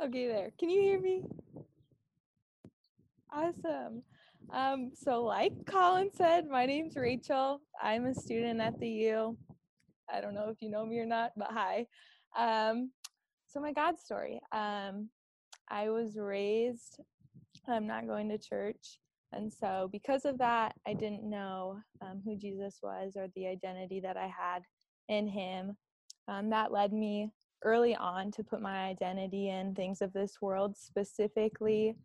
okay, there. Can you hear me? Awesome. Um, so, like Colin said, my name's Rachel. I'm a student at the U. I don't know if you know me or not, but hi. Um, so, my God story. Um, I was raised, I'm not going to church. And so, because of that, I didn't know um, who Jesus was or the identity that I had in him. Um, that led me early on to put my identity in things of this world, specifically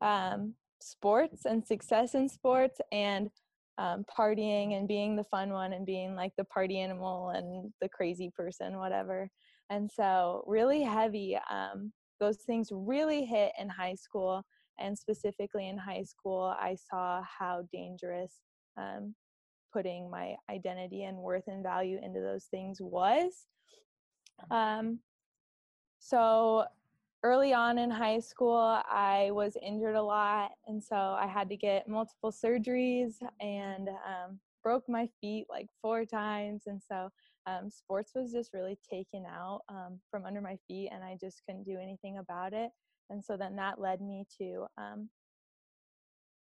um, sports and success in sports and um, partying and being the fun one and being like the party animal and the crazy person, whatever. And so, really heavy. Um, those things really hit in high school. And specifically in high school, I saw how dangerous um, putting my identity and worth and value into those things was. Um, so early on in high school, I was injured a lot, and so I had to get multiple surgeries and um, broke my feet like four times. And so um, sports was just really taken out um, from under my feet, and I just couldn't do anything about it. And so then that led me to um,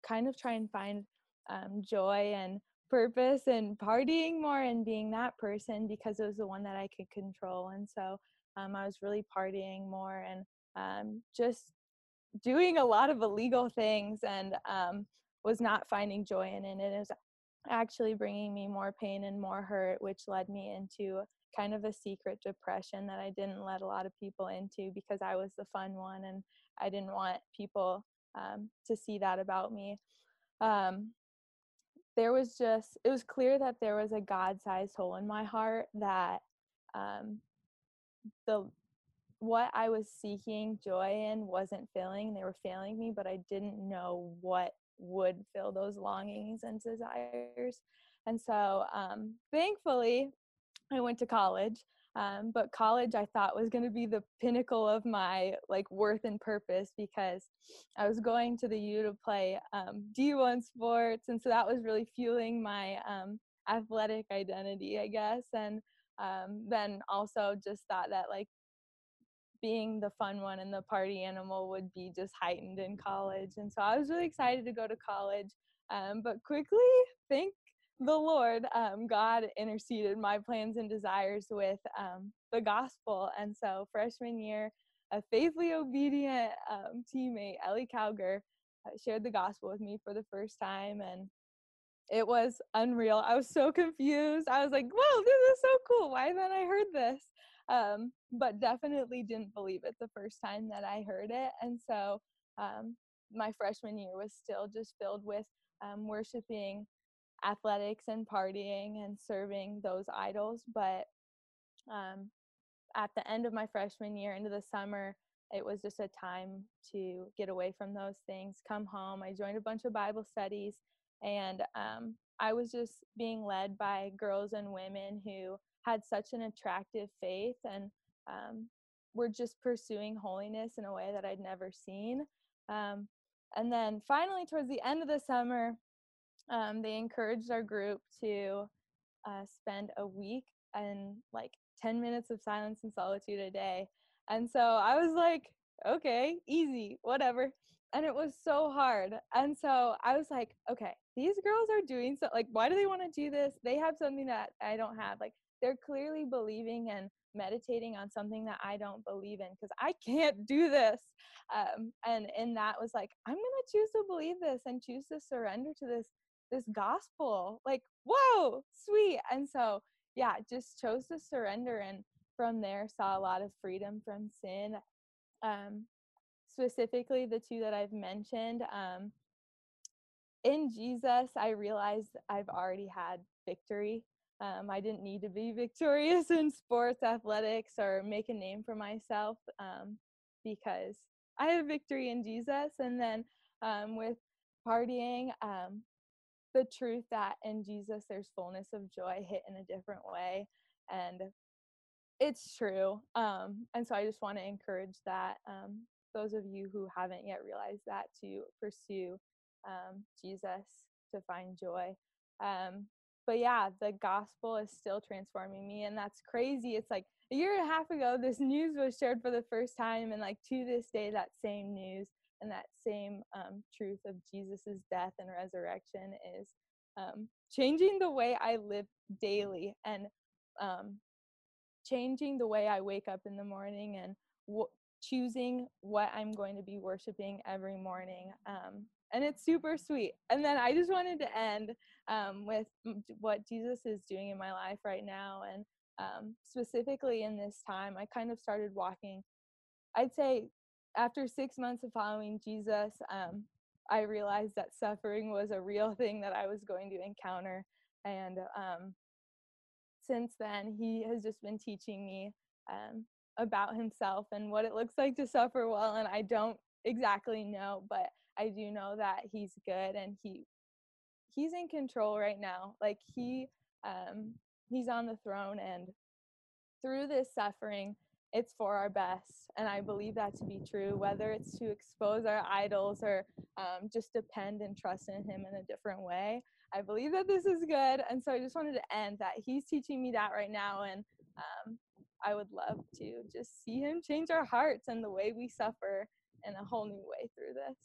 kind of try and find um, joy and purpose and partying more and being that person because it was the one that I could control. And so um, I was really partying more and um, just doing a lot of illegal things and um, was not finding joy in it. It was actually bringing me more pain and more hurt, which led me into kind of a secret depression that I didn't let a lot of people into because I was the fun one and I didn't want people um, to see that about me. Um, there was just, it was clear that there was a God sized hole in my heart that um, the what I was seeking joy in wasn't filling. They were failing me, but I didn't know what would fill those longings and desires. And so, um, thankfully, I went to college. Um, but college I thought was going to be the pinnacle of my like worth and purpose because I was going to the U to play um, D1 sports, and so that was really fueling my um, athletic identity, I guess. And um, then also just thought that like being the fun one and the party animal would be just heightened in college. And so I was really excited to go to college. Um, but quickly, thank the Lord, um, God interceded my plans and desires with um, the gospel. And so, freshman year, a faithfully obedient um, teammate, Ellie Cowger, uh, shared the gospel with me for the first time. And it was unreal. I was so confused. I was like, whoa, this is so cool. Why haven't I heard this? um, but definitely didn't believe it the first time that I heard it. And so um, my freshman year was still just filled with um, worshiping athletics and partying and serving those idols. But um, at the end of my freshman year, into the summer, it was just a time to get away from those things, come home. I joined a bunch of Bible studies, and um, I was just being led by girls and women who had such an attractive faith and um, were just pursuing holiness in a way that I'd never seen. Um, and then finally, towards the end of the summer, um, they encouraged our group to uh, spend a week and like 10 minutes of silence and solitude a day. And so I was like, okay, easy, whatever. And it was so hard. And so I was like, okay, these girls are doing so, like, why do they want to do this? They have something that I don't have. Like, they're clearly believing and meditating on something that I don't believe in because I can't do this. Um, and and that was like, I'm gonna choose to believe this and choose to surrender to this this gospel. Like, whoa, sweet. And so yeah, just chose to surrender and from there saw a lot of freedom from sin. Um, specifically the two that I've mentioned. Um, in Jesus, I realized I've already had victory um, I didn't need to be victorious in sports, athletics, or make a name for myself um, because I have victory in Jesus. And then um, with partying, um, the truth that in Jesus there's fullness of joy hit in a different way. And it's true. Um, and so I just want to encourage that um, those of you who haven't yet realized that to pursue Jesus to find joy. Um, but yeah, the gospel is still transforming me, and that's crazy. It's like a year and a half ago, this news was shared for the first time, and like to this day, that same news and that same um, truth of Jesus's death and resurrection is um, changing the way I live daily and um, changing the way I wake up in the morning and w- choosing what I'm going to be worshiping every morning. Um, and it's super sweet. And then I just wanted to end um, with what Jesus is doing in my life right now. And um, specifically in this time, I kind of started walking. I'd say after six months of following Jesus, um, I realized that suffering was a real thing that I was going to encounter. And um, since then, he has just been teaching me um, about himself and what it looks like to suffer well. And I don't exactly know, but I do know that he's good and he he's in control right now. Like he um, he's on the throne, and through this suffering, it's for our best. And I believe that to be true, whether it's to expose our idols or um, just depend and trust in Him in a different way. I believe that this is good. And so I just wanted to end that He's teaching me that right now. And um, I would love to just see Him change our hearts and the way we suffer in a whole new way through this.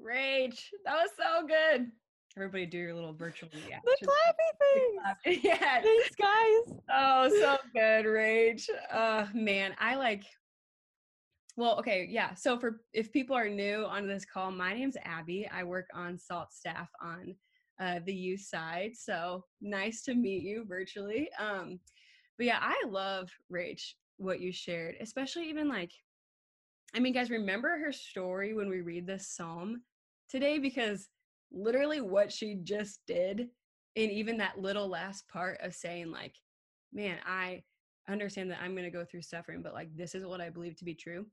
Rage. that was so good. Everybody do your little virtual reaction. The clappy things. yeah. Thanks, guys. Oh, so good, Rage. Uh man, I like well, okay, yeah. So for if people are new on this call, my name's Abby. I work on SALT staff on uh, the youth side. So nice to meet you virtually. Um, but yeah, I love Rach what you shared, especially even like, I mean, guys, remember her story when we read this psalm today because literally what she just did and even that little last part of saying like man i understand that i'm going to go through suffering but like this is what i believe to be true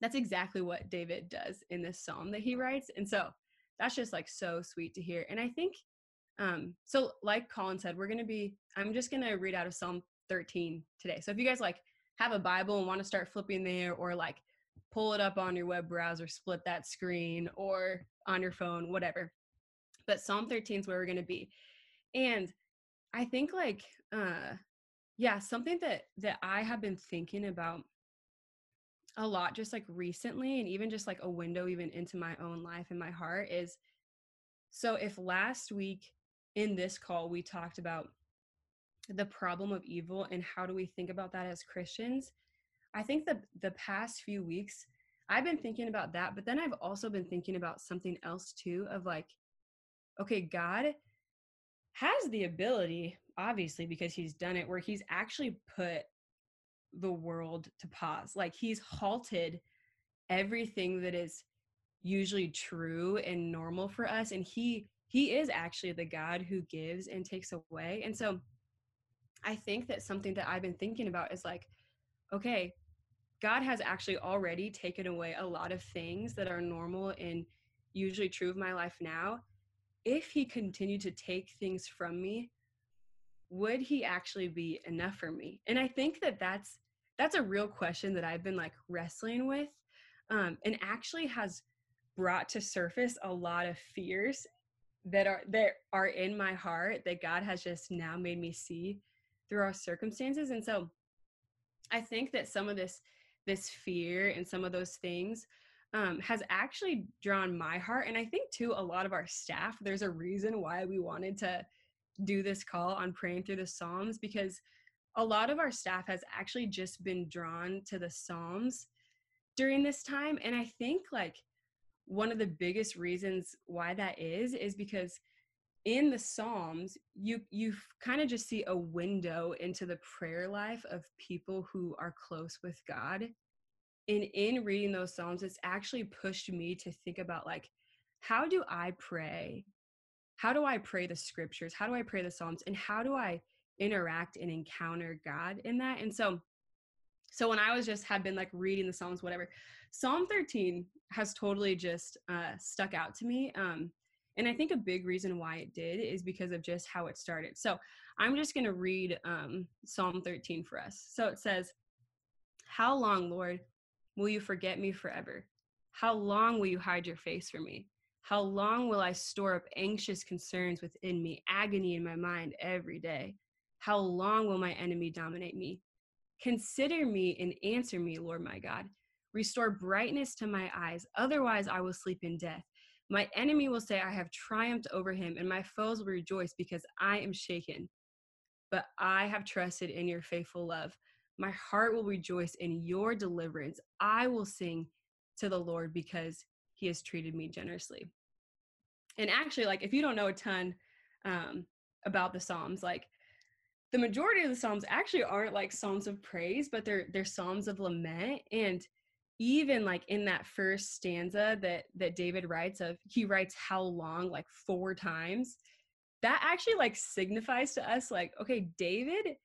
that's exactly what david does in this psalm that he writes and so that's just like so sweet to hear and i think um so like colin said we're going to be i'm just going to read out of psalm 13 today so if you guys like have a bible and want to start flipping there or like pull it up on your web browser split that screen or on your phone whatever but Psalm 13 is where we're going to be. And I think like uh yeah, something that that I have been thinking about a lot just like recently and even just like a window even into my own life and my heart is so if last week in this call we talked about the problem of evil and how do we think about that as Christians, I think the the past few weeks I've been thinking about that, but then I've also been thinking about something else too of like okay, God has the ability, obviously, because he's done it, where he's actually put the world to pause. Like he's halted everything that is usually true and normal for us. And he he is actually the God who gives and takes away. And so I think that something that I've been thinking about is like, okay, God has actually already taken away a lot of things that are normal and usually true of my life now if he continued to take things from me would he actually be enough for me and i think that that's that's a real question that i've been like wrestling with um, and actually has brought to surface a lot of fears that are that are in my heart that god has just now made me see through our circumstances and so i think that some of this this fear and some of those things um, has actually drawn my heart. And I think, too, a lot of our staff, there's a reason why we wanted to do this call on praying through the Psalms because a lot of our staff has actually just been drawn to the Psalms during this time. And I think, like, one of the biggest reasons why that is, is because in the psalms you you kind of just see a window into the prayer life of people who are close with god and in reading those psalms it's actually pushed me to think about like how do i pray how do i pray the scriptures? How do i pray the psalms? And how do i interact and encounter god in that? And so so when i was just had been like reading the psalms whatever psalm 13 has totally just uh stuck out to me um and i think a big reason why it did is because of just how it started. So i'm just going to read um psalm 13 for us. So it says how long lord Will you forget me forever? How long will you hide your face from me? How long will I store up anxious concerns within me, agony in my mind every day? How long will my enemy dominate me? Consider me and answer me, Lord my God. Restore brightness to my eyes, otherwise I will sleep in death. My enemy will say, I have triumphed over him, and my foes will rejoice because I am shaken. But I have trusted in your faithful love. My heart will rejoice in your deliverance. I will sing to the Lord because he has treated me generously. And actually, like, if you don't know a ton um, about the Psalms, like, the majority of the Psalms actually aren't like Psalms of praise, but they're they're Psalms of lament. And even like in that first stanza that that David writes of he writes how long like four times that actually like signifies to us like okay David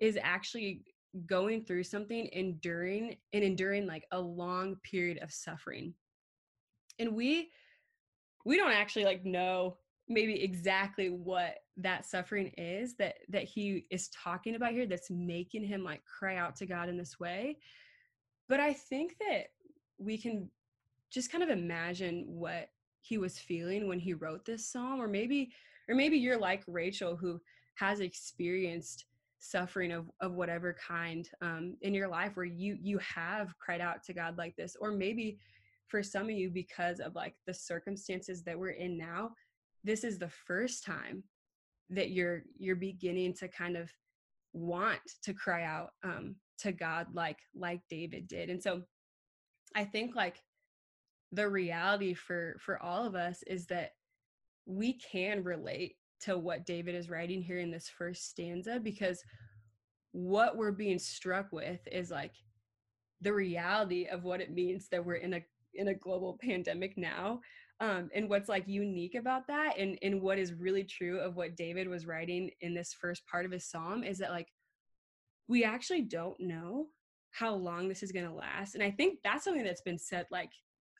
is actually going through something enduring and enduring like a long period of suffering and we we don't actually like know maybe exactly what that suffering is that that he is talking about here that's making him like cry out to God in this way but I think that we can just kind of imagine what he was feeling when he wrote this psalm or maybe or maybe you're like Rachel who has experienced suffering of of whatever kind um, in your life where you you have cried out to God like this or maybe for some of you because of like the circumstances that we're in now this is the first time that you're you're beginning to kind of want to cry out um, to God like like David did. And so I think like the reality for for all of us is that we can relate to what David is writing here in this first stanza because what we're being struck with is like the reality of what it means that we're in a in a global pandemic now um, and what's like unique about that and and what is really true of what david was writing in this first part of his psalm is that like we actually don't know how long this is going to last and i think that's something that's been said like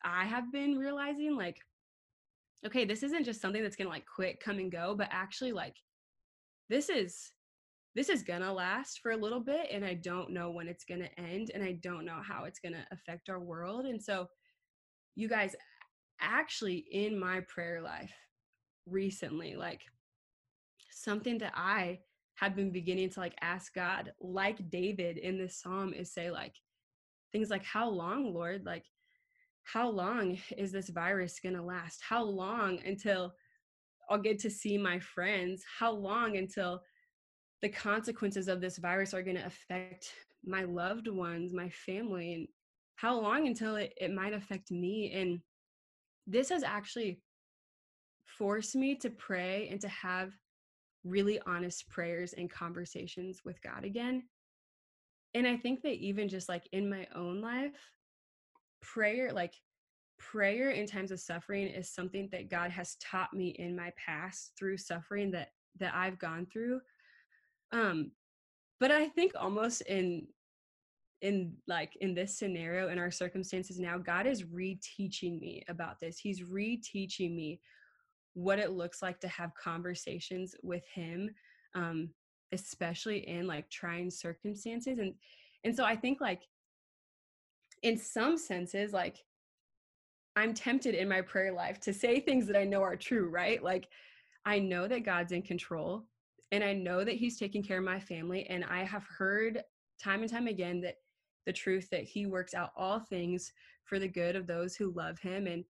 i have been realizing like okay this isn't just something that's going to like quit come and go but actually like this is this is going to last for a little bit and i don't know when it's going to end and i don't know how it's going to affect our world and so you guys actually in my prayer life recently like something that i have been beginning to like ask God, like David in this psalm, is say, like, things like, How long, Lord? Like, how long is this virus going to last? How long until I'll get to see my friends? How long until the consequences of this virus are going to affect my loved ones, my family? And how long until it, it might affect me? And this has actually forced me to pray and to have really honest prayers and conversations with God again. And I think that even just like in my own life, prayer, like prayer in times of suffering is something that God has taught me in my past through suffering that that I've gone through. Um but I think almost in in like in this scenario in our circumstances now God is reteaching me about this. He's reteaching me what it looks like to have conversations with him um especially in like trying circumstances and and so i think like in some senses like i'm tempted in my prayer life to say things that i know are true right like i know that god's in control and i know that he's taking care of my family and i have heard time and time again that the truth that he works out all things for the good of those who love him and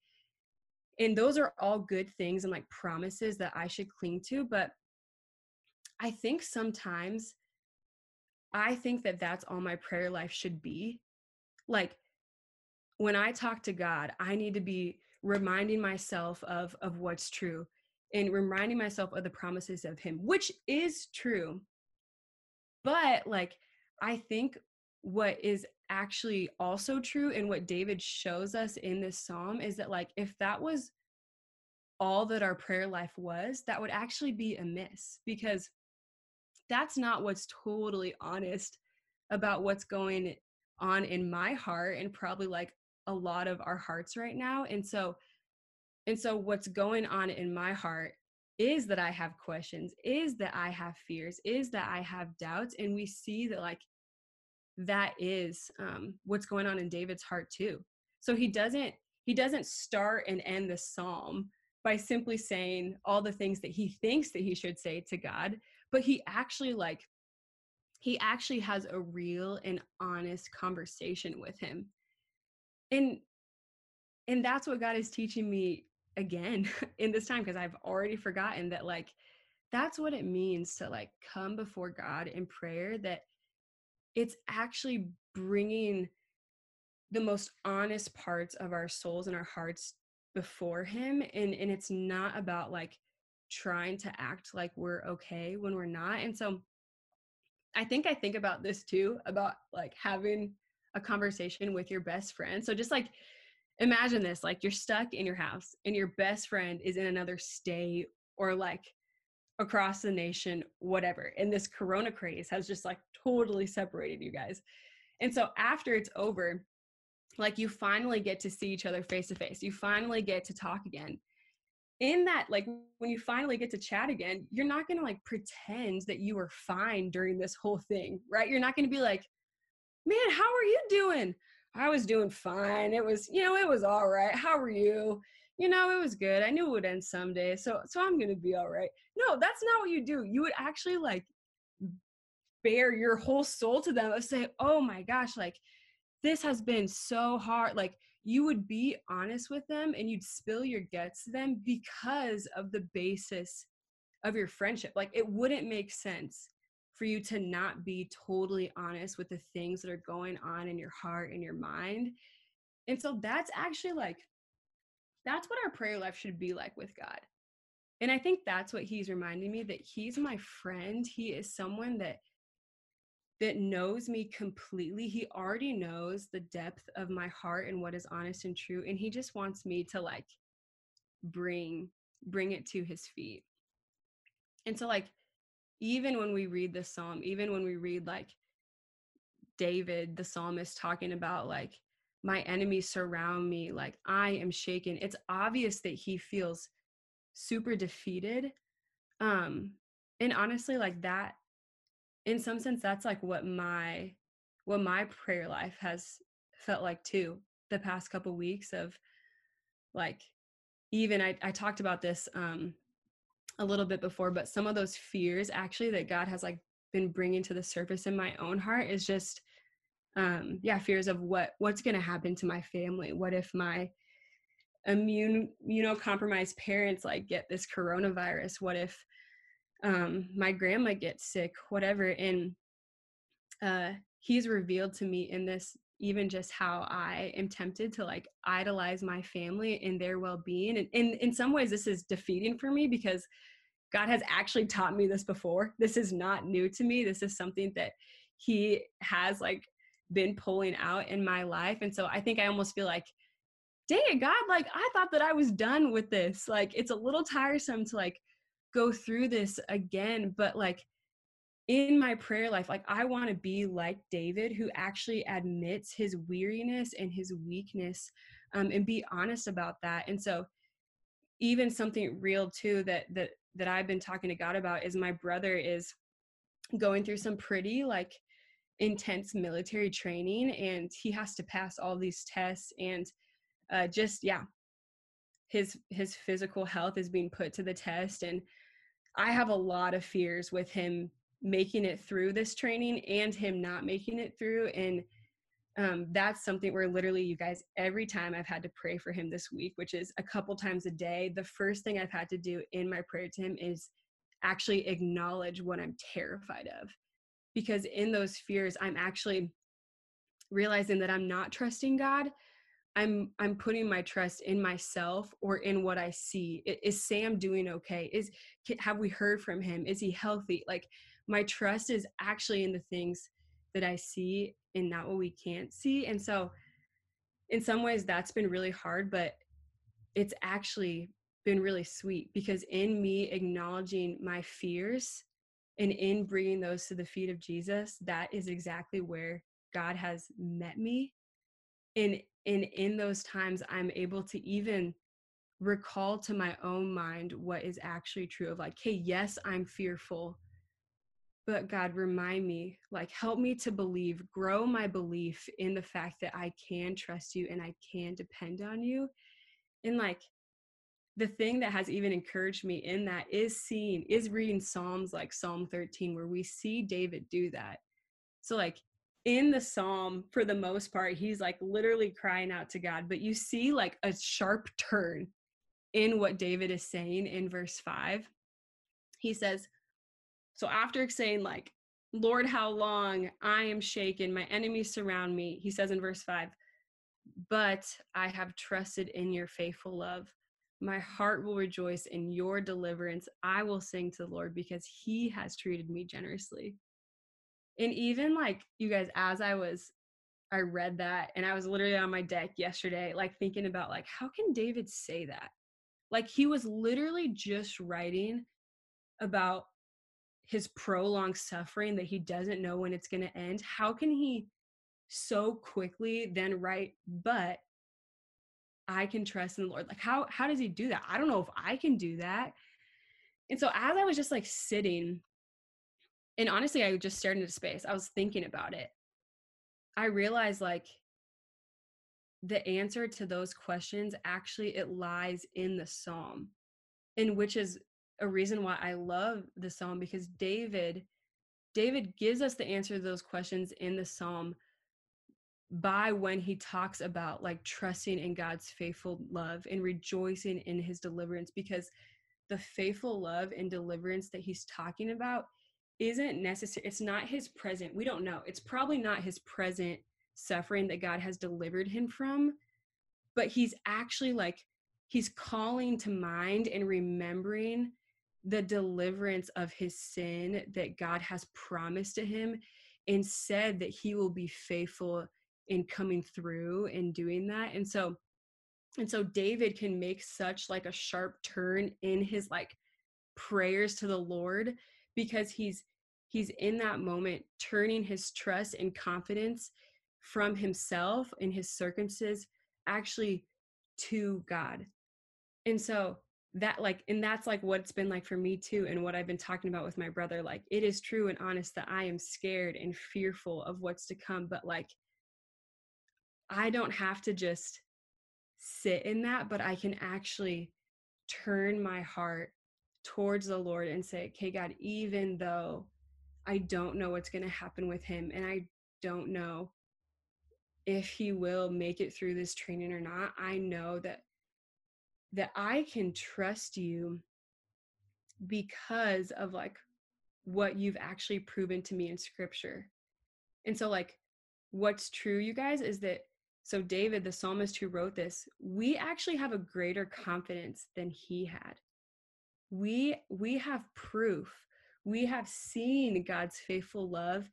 and those are all good things and like promises that I should cling to but I think sometimes I think that that's all my prayer life should be. Like when I talk to God I need to be reminding myself of of what's true and reminding myself of the promises of him which is true. But like I think what is actually also true and what David shows us in this psalm is that like if that was all that our prayer life was that would actually be amiss because that's not what's totally honest about what's going on in my heart and probably like a lot of our hearts right now. And so and so what's going on in my heart is that i have questions is that i have fears is that i have doubts. And we see that like that is um, what's going on in David's heart too. So he doesn't he doesn't start and end the psalm by simply saying all the things that he thinks that he should say to God, but he actually like he actually has a real and honest conversation with him and and that's what god is teaching me again in this time because i've already forgotten that like that's what it means to like come before god in prayer that it's actually bringing the most honest parts of our souls and our hearts before him and and it's not about like trying to act like we're okay when we're not and so i think i think about this too about like having a conversation with your best friend so just like imagine this like you're stuck in your house and your best friend is in another state or like across the nation whatever and this corona craze has just like totally separated you guys. And so after it's over like you finally get to see each other face to face you finally get to talk again. In that like when you finally get to chat again you're not to like pretend that you were fine during this whole thing right? You're not to be like man how are you doing? I was doing fine. It was you know it was all right. How are you you know it was good i knew it would end someday so so i'm to be all right no that's not what you do you would actually like bare your whole soul to them and say oh my gosh like this has been so hard like you would be honest with them and you'd spill your guts to them because of the basis of your friendship like it wouldn't make sense for you to not be totally honest with the things that are going on in your heart and your mind and so that's actually like that's what our prayer life should be like with god and i think that's what he's reminding me that he's my friend he is someone that that knows me completely. He already knows the depth of my heart and what is honest and true and he just wants me to like bring bring it to his feet. And so like even when we read the psalm, even when we read like David the psalmist talking about like my enemies surround me like I am shaken. It's obvious that he feels super defeated. Um and honestly like that in some sense that's like what my what my prayer life has felt like too the past couple weeks of like even I, I talked about this um a little bit before but some of those fears actually that god has like been bringing to the surface in my own heart is just um yeah fears of what what's going to happen to my family what if my immune you know compromised parents like get this coronavirus what if um, my grandma gets sick, whatever. And uh, he's revealed to me in this even just how I am tempted to like idolize my family and their well-being. And in in some ways, this is defeating for me because God has actually taught me this before. This is not new to me. This is something that He has like been pulling out in my life. And so I think I almost feel like, dang it, God, like I thought that I was done with this. Like it's a little tiresome to like go through this again but like in my prayer life like i want to be like david who actually admits his weariness and his weakness um, and be honest about that and so even something real too that that that i've been talking to god about is my brother is going through some pretty like intense military training and he has to pass all these tests and uh, just yeah his his physical health is being put to the test and i have a lot of fears with him making it through this training and him not making it through and um, that's something where literally you guys every time i've had to pray for him this week which is a couple times a day the first thing i've had to do in my prayer to him is actually acknowledge what i'm terrified of because in those fears i'm actually realizing that i'm not trusting god. I'm i'm putting my trust in myself or in what i see. Is sam doing okay? Is have we heard from him? Is he healthy? Like my trust is actually in the things that i see and not what we can't see. And so in some ways that's been really hard but it's actually been really sweet because in me acknowledging my fears and in bringing those to the feet of jesus that is exactly where god has met me. And and in those times i'm able to even recall to my own mind what is actually true of like hey yes i'm fearful but god remind me like help me to believe grow my belief in the fact that i can trust you and i can depend on you. And like the thing that has even encouraged me in that is seeing is reading psalms like psalm 13 where we see david do that. So like in the psalm for the most part he's like literally crying out to god but you see like a sharp turn in what david is saying in verse 5 he says so after saying like lord how long i am shaken my enemies surround me he says in verse 5 but i have trusted in your faithful love my heart will rejoice in your deliverance. I will sing to the Lord because he has treated me generously. And even like you guys, as I was, I read that and I was literally on my deck yesterday, like thinking about like, how can David say that? Like he was literally just writing about his prolonged suffering that he doesn't know when it's going to end. How can he so quickly then write, but I can trust in the Lord. Like how how does he do that? I don't know if I can do that. And so as I was just like sitting and honestly I just stared into space. I was thinking about it. I realized like the answer to those questions actually it lies in the psalm. And which is a reason why I love the psalm because David David gives us the answer to those questions in the psalm by when he talks about like trusting in God's faithful love and rejoicing in his deliverance because the faithful love and deliverance that he's talking about isn't necessary it's not his present we don't know it's probably not his present suffering that God has delivered him from but he's actually like he's calling to mind and remembering the deliverance of his sin that God has promised to him and said that he will be faithful in coming through and doing that and so and so david can make such like a sharp turn in his like prayers to the lord because he's he's in that moment turning his trust and confidence from himself and his circumstances actually to god. And so that like and that's like what it's been like for me too and what i've been talking about with my brother like it is true and honest that i am scared and fearful of what's to come but like I don't have to just sit in that, but I can actually turn my heart towards the Lord and say, okay, God, even though I don't know what's going to happen with him and I don't know if he will make it through this training or not, I know that that I can trust you because of like what you've actually proven to me in scripture. And so like what's true you guys is that so, David, the psalmist who wrote this, we actually have a greater confidence than he had. We, we have proof. We have seen God's faithful love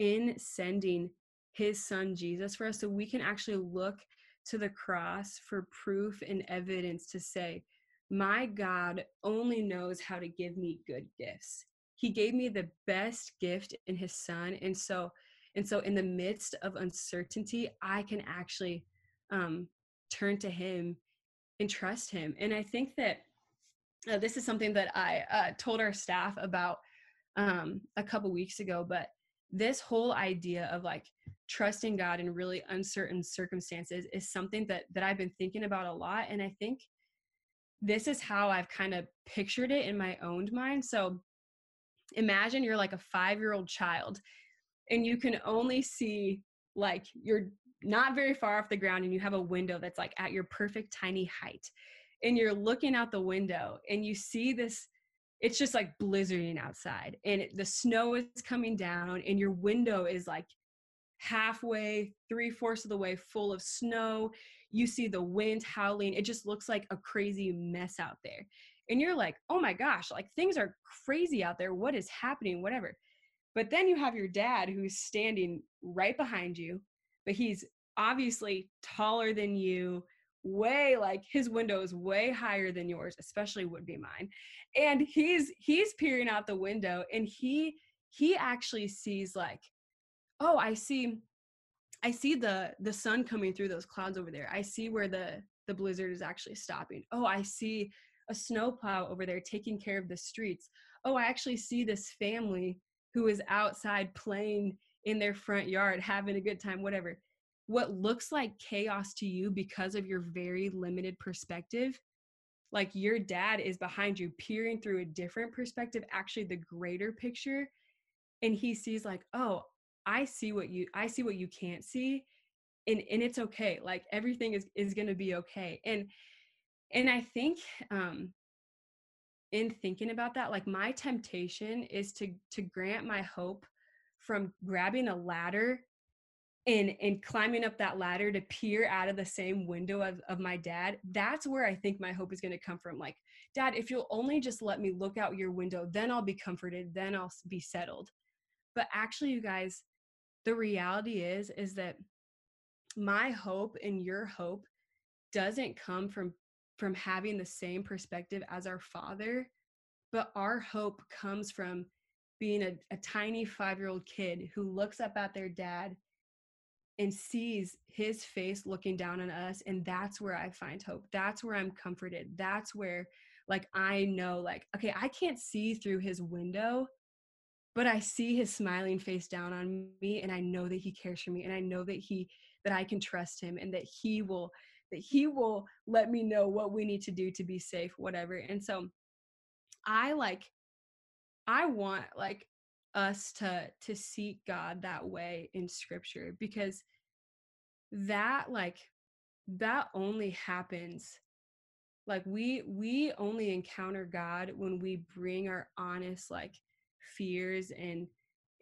in sending his son Jesus for us. So, we can actually look to the cross for proof and evidence to say, My God only knows how to give me good gifts. He gave me the best gift in his son. And so, and so, in the midst of uncertainty, I can actually um, turn to Him and trust Him. And I think that uh, this is something that I uh, told our staff about um, a couple weeks ago, but this whole idea of like trusting God in really uncertain circumstances is something that that I've been thinking about a lot and I think this is how I've kind of pictured it in my own mind. So imagine you're like a 5-year-old child and you can only see like you're not very far off the ground and you have a window that's like at your perfect tiny height and you're looking out the window and you see this it's just like blizzarding outside and the snow is coming down and your window is like halfway three fourths of the way full of snow. You see the wind howling. It just looks like a crazy mess out there. And you're like oh my gosh like things are crazy out there. What is happening? Whatever but then you have your dad who's standing right behind you, but he's obviously taller than you, way like his window is way higher than yours, especially would be mine. And he's he's peering out the window and he he actually sees like, oh, I see I see the the sun coming through those clouds over there. I see where the the blizzard is actually stopping. Oh, I see a snowplow over there taking care of the streets. Oh, I actually see this family who is outside playing in their front yard, having a good time, whatever. What looks like chaos to you because of your very limited perspective like your dad is behind you peering through a different perspective actually the greater picture and he sees like oh i see what you i see what you can't see and and it's okay like everything is is to be okay and and i think um in thinking about that like my temptation is to to grant my hope from grabbing a ladder and and climbing up that ladder to peer out of the same window of, of my dad. That's where i think my hope is going to come from like dad if you'll only just let me look out your window then i'll be comforted then i'll be settled. But actually you guys the reality is is that my hope and your hope doesn't come from from having the same perspective as our father but our hope comes from being a, a tiny five year old kid who looks up at their dad and sees his face looking down on us and that's where i find hope. That's where i'm comforted. That's where like i know like okay i can't see through his window but i see his smiling face down on me and i know that he cares for me and i know that he that i can trust him and that he will that he will let me know what we need to do to be safe whatever and so i like i want like us to to seek God that way in scripture because that like that only happens like we we only encounter God when we bring our honest like fears and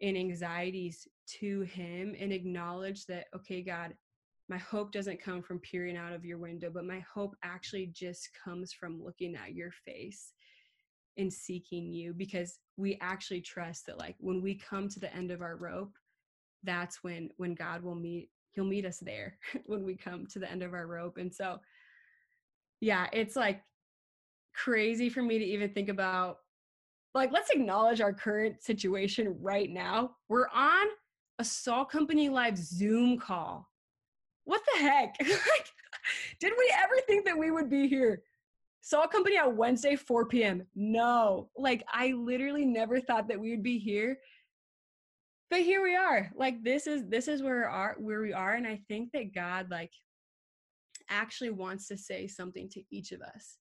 and anxieties to him and acknowledge that okay God my hope doesn't come from peering out of your window but my hope actually just comes from looking at your face and seeking you because we actually trust that like when we come to the end of our rope that's when when god will meet he'll meet us there when we come to the end of our rope. And so yeah it's like crazy for me to even think about like let's acknowledge our current situation right now. We're on a salt company live zoom call what the heck like did we ever think that we would be here Salt Company on Wednesday, 4 p.m. No, like I literally never thought that we would be here. But here we are. Like this is this is where our where we are. And I think that God like actually wants to say something to each of us.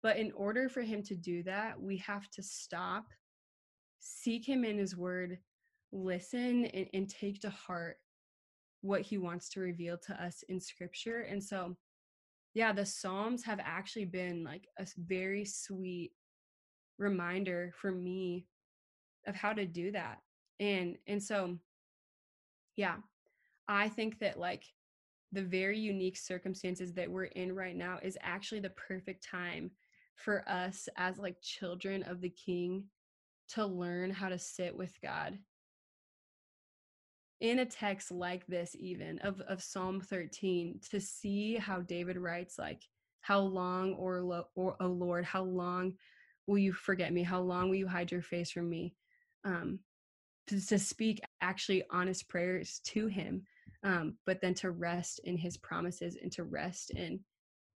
But in order for him to do that, we have to stop, seek him in his word, listen, and, and take to heart what he wants to reveal to us in scripture. And so yeah, the Psalms have actually been like a very sweet reminder for me of how to do that. And and so yeah, I think that like the very unique circumstances that we're in right now is actually the perfect time for us as like children of the king to learn how to sit with God in a text like this even of, of psalm 13 to see how david writes like how long or, lo- or oh lord how long will you forget me? How long will you hide your face from me? Um, to, to speak actually honest prayers to him um, but then to rest in his promises and to rest in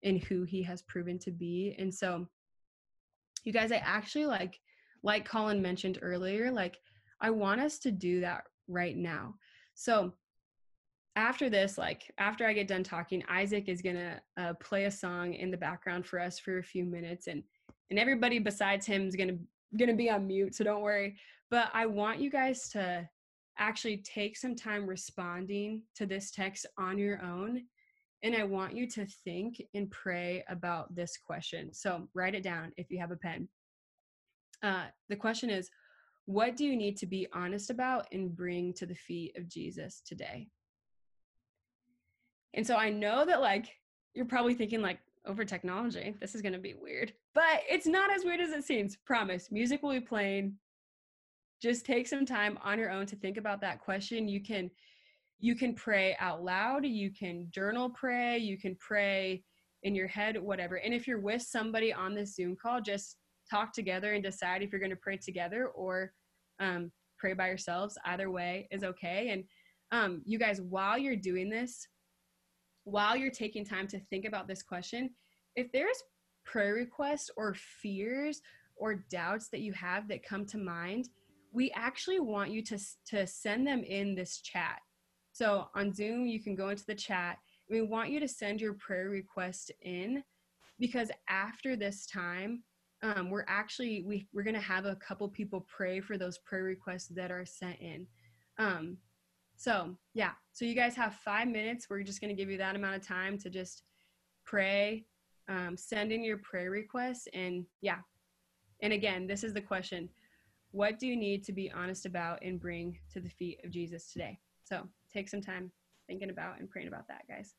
in who he has proven to be. And so you guys i actually like like colin mentioned earlier like i want us to do that right now so after this, like after I get done talking, Isaac is gonna uh, play a song in the background for us for a few minutes, and and everybody besides him is gonna gonna be on mute, so don't worry. But I want you guys to actually take some time responding to this text on your own. And I want you to think and pray about this question. So write it down if you have a pen. Uh, the question is what do you need to be honest about and bring to the feet of Jesus today? And so I know that like you're probably thinking like over technology, this is going to be weird. But it's not as weird as it seems. Promise. Music will be playing. Just take some time on your own to think about that question. You can you can pray out loud, you can journal pray, you can pray in your head, whatever. And if you're with somebody on this Zoom call, just talk together and decide if you're going to pray together or um, pray by yourselves. Either way is okay. And um, you guys, while you're doing this, while you're taking time to think about this question, if there's prayer requests or fears or doubts that you have that come to mind, we actually want you to, to send them in this chat. So on Zoom, you can go into the chat. We want you to send your prayer request in because after this time, um, we're actually we we're gonna have a couple people pray for those prayer requests that are sent in. Um, so yeah, so you guys have five minutes. We're just gonna give you that amount of time to just pray, um, send in your prayer requests, and yeah. And again, this is the question: What do you need to be honest about and bring to the feet of Jesus today? So take some time thinking about and praying about that, guys.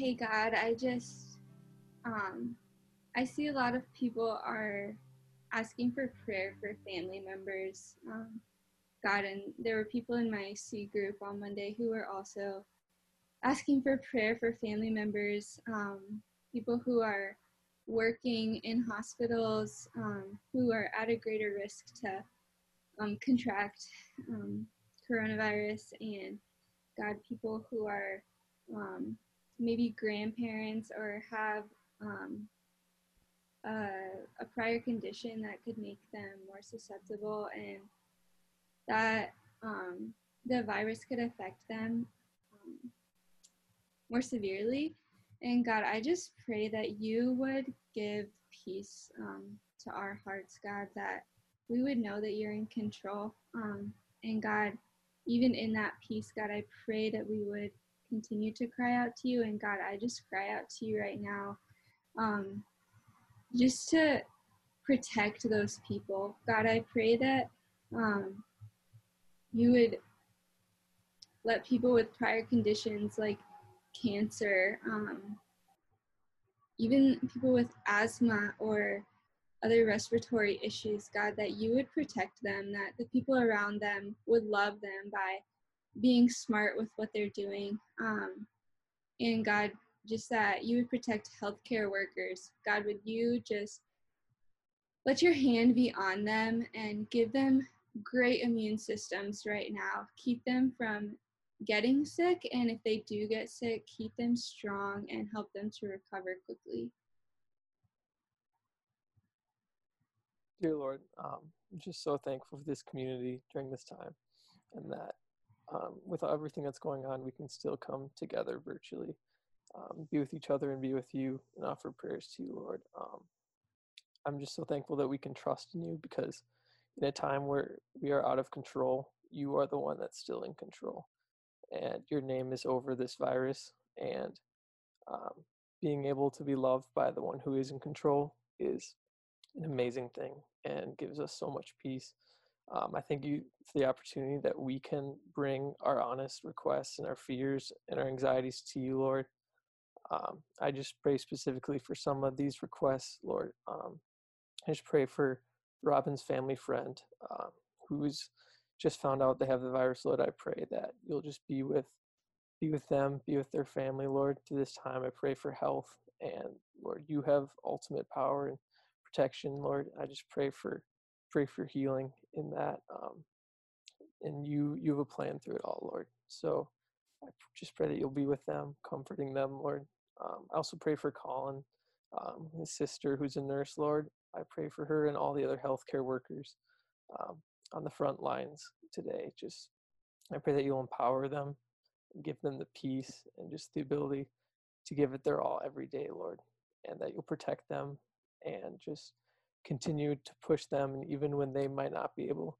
Hey God, I just um I see a lot of people are asking for prayer for family members. Um, God, and there were people in my C group on Monday who were also asking for prayer for family members, um, people who are working in hospitals, um, who are at a greater risk to um, contract um, coronavirus, and God, people who are um, maybe grandparents or have um, a prior condition that could make them more susceptible and that um, the virus could affect them um, more severely. And God, I just pray that you would give peace um, to our hearts, God, that we would know that you're in control. Um, and God, even in that peace, God, I pray that we would continue to cry out to you. And God, I just cry out to you right now um, just to protect those people. God, I pray that um, you would let people with prior conditions like cancer, um, even people with asthma or other respiratory issues, God, that you would protect them, that the people around them would love them by being smart with what they're doing. Um, and God, just that you would protect healthcare workers. God, would you just let your hand be on them and give them great immune systems right now. Keep them from getting sick, and if they do get sick, keep them strong and help them to recover quickly. Dear Lord, um, I'm just so thankful for this community during this time and that um, with everything that's going on, we can still come together virtually, um, be with each other and be with you and offer prayers to you, Lord. Um, I'm just so thankful that we can trust in you because in a time where we are out of control, you are the one that's still in control. And your name is over this virus. And um, being able to be loved by the one who is in control is an amazing thing and gives us so much peace. Um, I thank you for the opportunity that we can bring our honest requests and our fears and our anxieties to you, Lord. Um, I just pray specifically for some of these requests, Lord. Um, I just pray for Robin's family friend um, who's just found out they have the virus, Lord, I pray that you'll just be with be with them, be with their family, Lord, through this time. I pray for health and Lord, you have ultimate power and protection, Lord. I just pray for pray for healing in that. Um, and you you have a plan through it all, Lord. So I just pray that you'll be with them, comforting them, Lord. Um, I also pray for Colin, um, his sister who's a nurse, Lord. I pray for her and all the other healthcare workers um, on the front lines today. Just I pray that you'll empower them, give them the peace and just the ability to give it their all every day, Lord, and that you'll protect them and just continue to push them, even when they might not be able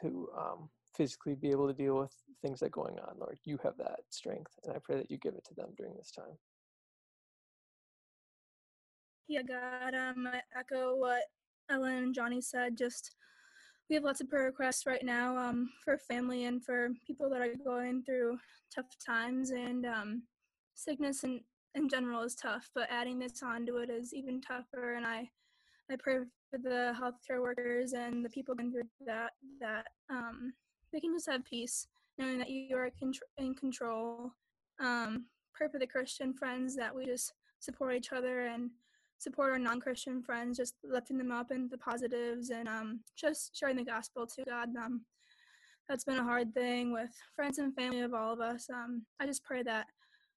to um, physically be able to deal with things that are going on, Lord. You have that strength, and I pray that you give it to them during this time. Yeah, God, um, I echo what Ellen and Johnny said. Just we have lots of prayer requests right now um, for family and for people that are going through tough times and um, sickness in, in general is tough, but adding this onto it is even tougher. And I, I pray for the healthcare workers and the people going through that that um, they can just have peace knowing that you are in control. Um, pray for the Christian friends that we just support each other and support our non-christian friends just lifting them up in the positives and um, just sharing the gospel to god um, that's been a hard thing with friends and family of all of us um, i just pray that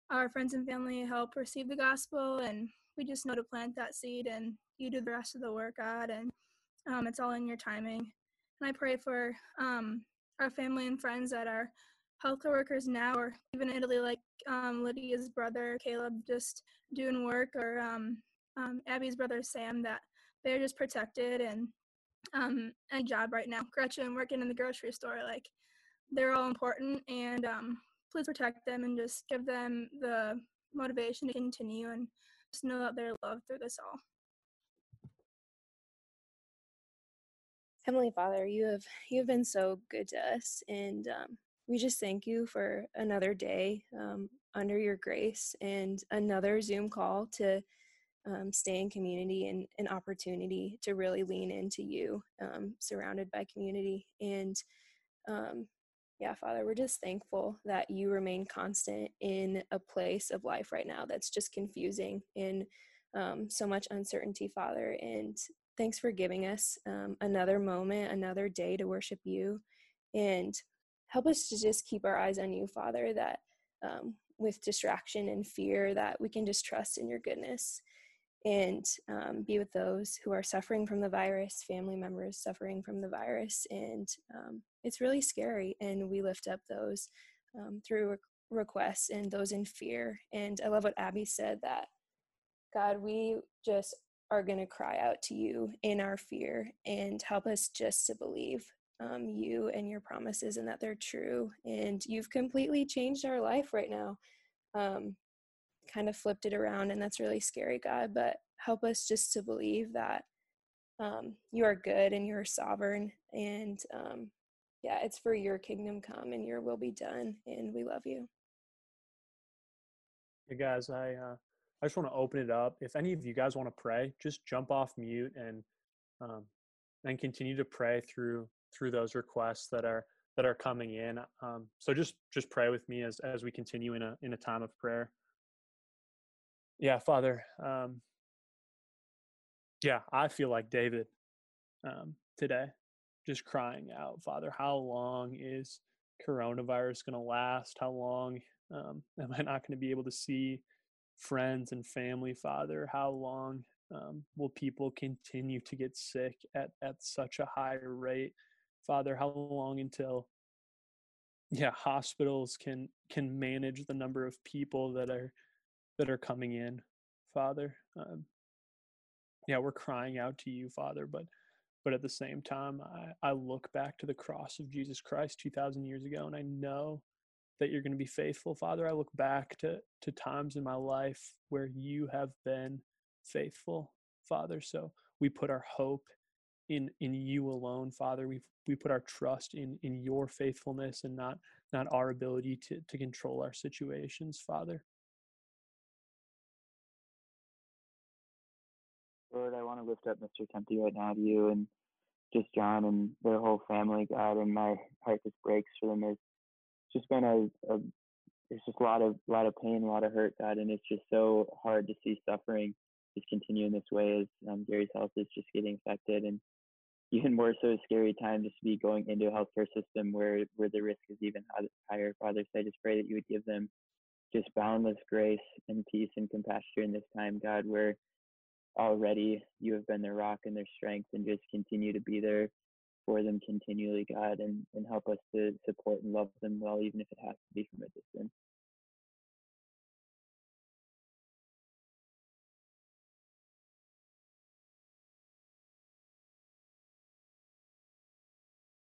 our friends and family help receive the gospel and we just know to plant that seed and you do the rest of the work god and um, it's all in your timing and i pray for um, our family and friends that are healthcare workers now or even in italy like um, lydia's brother caleb just doing work or um, um, Abby's brother Sam that they're just protected and um, any job right now. Gretchen working in the grocery store, like they're all important and um, please protect them and just give them the motivation to continue and just know that they're loved through this all. Heavenly Father, you have you have been so good to us, and um, we just thank you for another day. Um, under your grace and another Zoom call to um, stay in community and an opportunity to really lean into you, um, surrounded by community. And um, yeah, Father, we're just thankful that you remain constant in a place of life right now that's just confusing and um, so much uncertainty, Father. And thanks for giving us um, another moment, another day to worship you. And help us to just keep our eyes on you, Father, that um, with distraction and fear, that we can just trust in your goodness and um, be with those who are suffering from the virus, family members suffering from the virus. And um, it's really scary. And we lift up those um, through re- requests and those in fear. And I love what Abby said that, God, we just are going to cry out to you in our fear and help us just to believe um, you and your promises and that they're true. And you've completely changed our life right now. Um, kind of flipped it around, and that's really scary, God. But help us just to believe that um, you are good and you're sovereign, and um, yeah, it's for your kingdom come and your will be done, and we love you. Hey guys, I uh, I just want to open it up. If any of you guys want to pray, just jump off mute and um, and continue to pray through through those requests that are that are coming in. Um, so just just pray with me as as we continue in a in a time of prayer. Yeah, Father. Um, yeah, I feel like David um, today, just crying out, Father, how long is coronavirus going to last? How long um, am I not going to be able to see friends and family, Father? How long um, will people continue to get sick at, at such a high rate? Father, how long until yeah, hospitals can can manage the number of people that are that are coming in, Father. Um, yeah, we're crying out to you, Father, but but at the same time, I, I look back to the cross of Jesus Christ 2,000 years ago, and I know that you're going to be faithful, Father. I look back to to times in my life where you have been faithful, Father. So we put our hope in in you alone, Father. We we put our trust in in your faithfulness and not not our ability to to control our situations, Father. Want to lift up Mr. Kempty right now to you and just John and their whole family, God, and my heart just breaks for them. It's just been a, a there's just a lot of lot of pain, a lot of hurt, God, and it's just so hard to see suffering just continue in this way as um, Gary's health is just getting affected, and even more so a scary time just to be going into a healthcare system where where the risk is even higher. Father, so I just pray that you would give them just boundless grace and peace and compassion during this time, God, where already you have been their rock and their strength and just continue to be there for them continually, God, and, and help us to support and love them well, even if it has to be from a distance.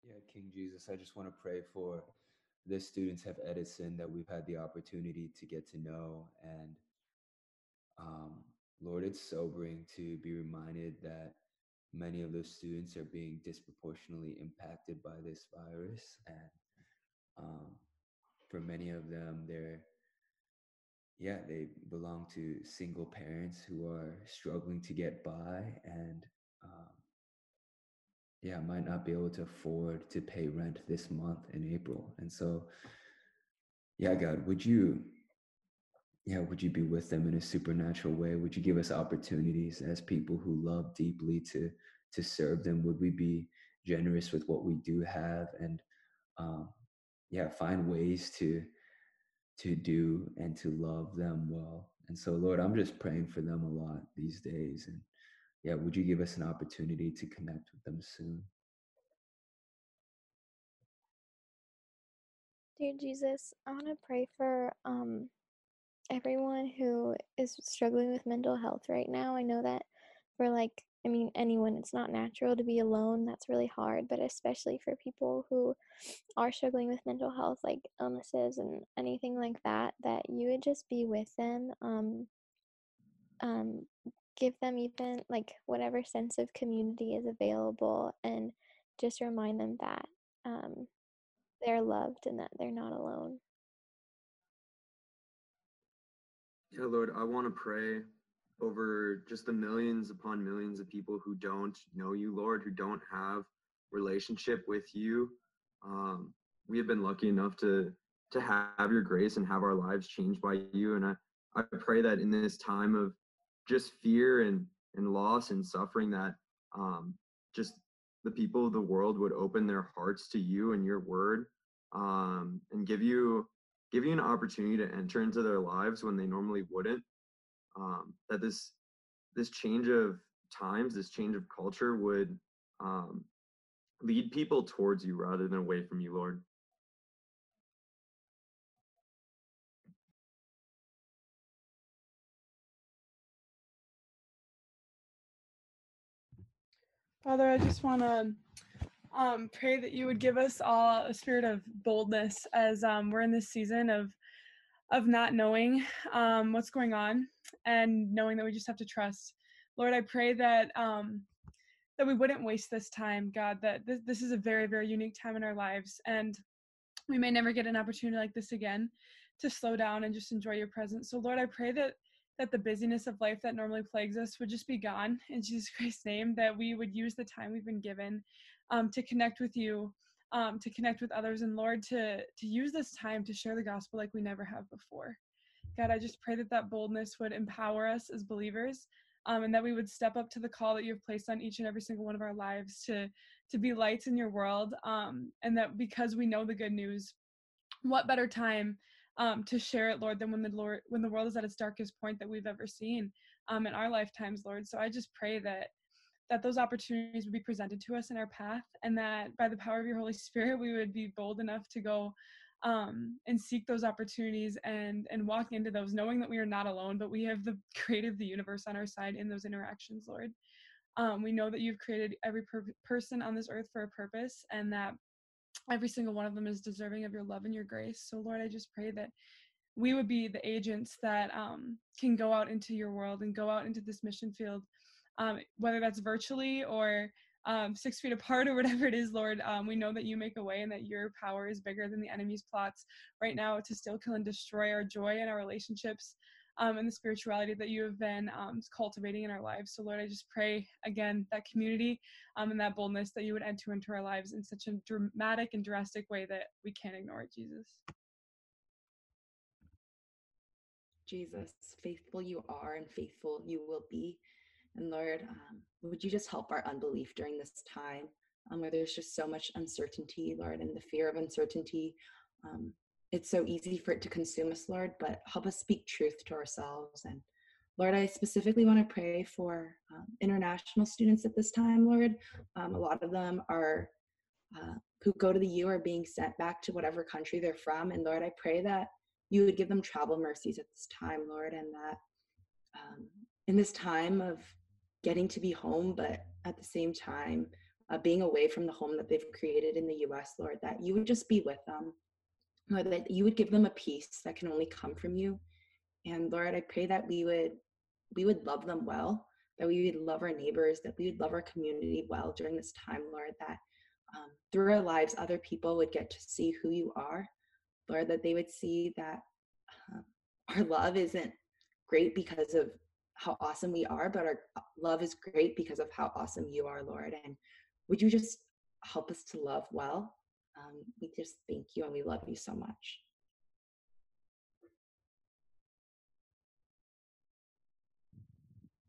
Yeah, King Jesus, I just want to pray for the students of Edison that we've had the opportunity to get to know and um, Lord, it's sobering to be reminded that many of those students are being disproportionately impacted by this virus. And um, for many of them, they're, yeah, they belong to single parents who are struggling to get by and, um, yeah, might not be able to afford to pay rent this month in April. And so, yeah, God, would you yeah, would you be with them in a supernatural way? Would you give us opportunities as people who love deeply to to serve them? Would we be generous with what we do have and um, yeah, find ways to to do and to love them well? And so, Lord, I'm just praying for them a lot these days. And yeah, would you give us an opportunity to connect with them soon? Dear Jesus, I want to pray for um, everyone who is struggling with mental health right now. I know that for like, I mean, anyone, it's not natural to be alone. That's really hard, but especially for people who are struggling with mental health, like illnesses and anything like that, that you would just be with them. Um, um, give them even like whatever sense of community is available and just remind them that um, they're loved and that they're not alone. Yeah, Lord, I want to pray over just the millions upon millions of people who don't know you, Lord, who don't have relationship with you. Um, we have been lucky enough to to have your grace and have our lives changed by you. And I, I pray that in this time of just fear and, and loss and suffering that um, just the people of the world would open their hearts to you and your word um, and give you give you an opportunity to enter into their lives when they normally wouldn't um, that this this change of times this change of culture would um, lead people towards you rather than away from you lord. Father, I just want to um, pray that you would give us all a spirit of boldness as um, we're in this season of of not knowing um, what's going on and knowing that we just have to trust. Lord, I pray that um, that we wouldn't waste this time, God. That this, this is a very very unique time in our lives, and we may never get an opportunity like this again to slow down and just enjoy your presence. So, Lord, I pray that that the busyness of life that normally plagues us would just be gone in Jesus Christ's name, that we would use the time we've been given um, to connect with you, um, to connect with others, and Lord, to, to use this time to share the gospel like we never have before. God, I just pray that that boldness would empower us as believers. Um, and that we would step up to the call that you've placed on each and every single one of our lives to to be lights in your world um, and that because we know the good news what better time um, to share it, Lord, than when the Lord when the world is at its darkest point that we've ever seen um, in our lifetimes, Lord. So I just pray that that those opportunities would be presented to us in our path, and that by the power of your Holy Spirit, we would be bold enough to go um, and seek those opportunities and and walk into those, knowing that we are not alone, but we have the creator of the universe on our side in those interactions, Lord. Um, we know that you've created every per- person on this earth for a purpose, and that every single one of them is deserving of your love and your grace. So, Lord, I just pray that we would be the agents that um, can go out into your world and go out into this mission field, um, whether that's virtually or um, six feet apart or whatever it is, Lord. Um, we know that you make a way and that your power is bigger than the enemy's plots right now to still kill and destroy our joy and our relationships um, and the spirituality that you have been um, cultivating in our lives. So, Lord, I just pray again that community um, and that boldness that you would enter into our lives in such a dramatic and drastic way that we can't ignore it, Jesus. Jesus, faithful you are and faithful you will be. And Lord, um, would you just help our unbelief during this time um, where there's just so much uncertainty, Lord, and the fear of uncertainty. Um, it's so easy for it to consume us, Lord, but help us speak truth to ourselves. And Lord, I specifically want to pray for um, international students at this time, Lord. Um, a lot of them are uh, who go to the U are being sent back to whatever country they're from. And Lord, I pray that you would give them travel mercies at this time, Lord, and that um, in this time of getting to be home, but at the same time, uh, being away from the home that they've created in the US, Lord, that you would just be with them Lord, that you would give them a peace that can only come from you. And Lord, I pray that we would we would love them well, that we would love our neighbors, that we would love our community well during this time, Lord, that um, through our lives, other people would get to see who you are, Lord, that they would see that um, our love isn't great because of how awesome we are, but our love is great because of how awesome you are, Lord. And would you just help us to love well um, we just thank you and we love you so much.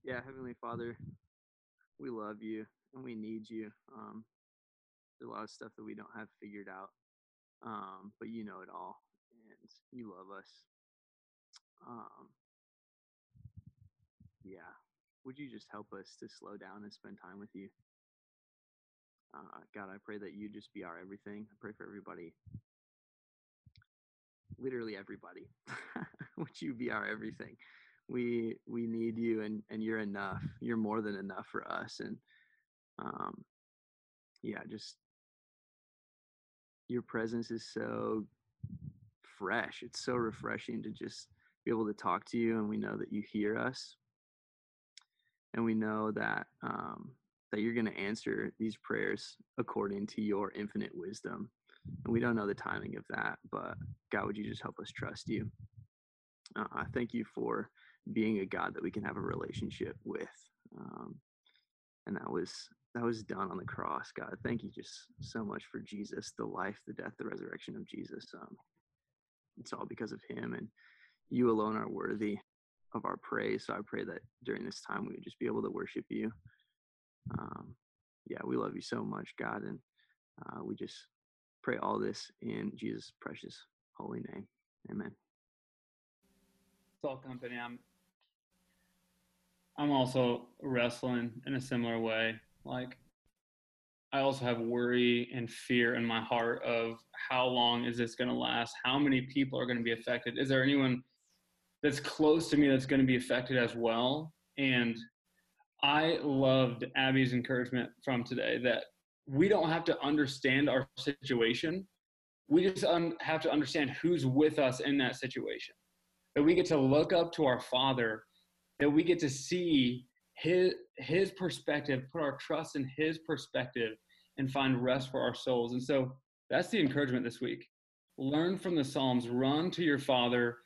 Yeah, Heavenly Father, we love you and we need you. Um, there's a lot of stuff that we don't have figured out, um, but you know it all and you love us. Um, yeah, would you just help us to slow down and spend time with you? Uh, God, I pray that you just be our everything. I pray for everybody, literally everybody. Would you be our everything? We we need you, and and you're enough. You're more than enough for us, and um, yeah, just your presence is so fresh. It's so refreshing to just be able to talk to you, and we know that you hear us, and we know that um, that you're going to answer these prayers according to your infinite wisdom. And we don't know the timing of that, but God, would you just help us trust you? uh, I thank you for being a God that we can have a relationship with. Um, and that was that was done on the cross, God. Thank you just so much for Jesus, the life, the death, the resurrection of Jesus. Um, it's all because of Him, and you alone are worthy of our praise. So I pray that during this time we would just be able to worship you. Um, yeah, we love you so much, God, and uh, we just pray all this in Jesus' precious holy name. Amen. Salt Company. I'm I'm also wrestling in a similar way. Like I also have worry and fear in my heart of how long is this going to last? How many people are going to be affected? Is there anyone that's close to me that's going to be affected as well? And I loved Abby's encouragement from today that we don't have to understand our situation. We just un- have to understand who's with us in that situation. That we get to look up to our Father, that we get to see his his perspective, put our trust in his perspective, and find rest for our souls. And so that's the encouragement this week. Learn from the Psalms, run to your Father,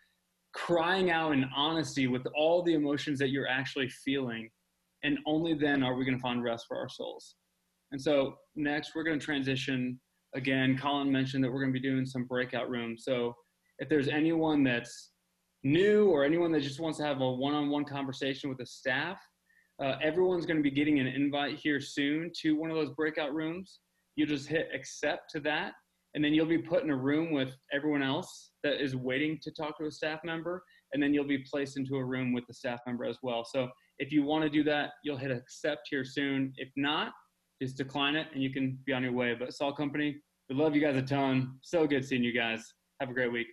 crying out in honesty with all the emotions that you're actually feeling, and only then are we going to find rest for our souls. And so next we're going to transition again. Colin mentioned that we're going to be doing some breakout rooms. So if there's anyone that's new or anyone that just wants to have a one-on-one conversation with the staff, uh, everyone's going to be getting an invite here soon to one of those breakout rooms. You just hit accept to that, and then you'll be put in a room with everyone else that is waiting to talk to a staff member, and then you'll be placed into a room with the staff member as well. So if you want to do that, you'll hit accept here soon. If not, just decline it, and you can be on your way. But Salt Company, we love you guys a ton. So good seeing you guys. Have a great week.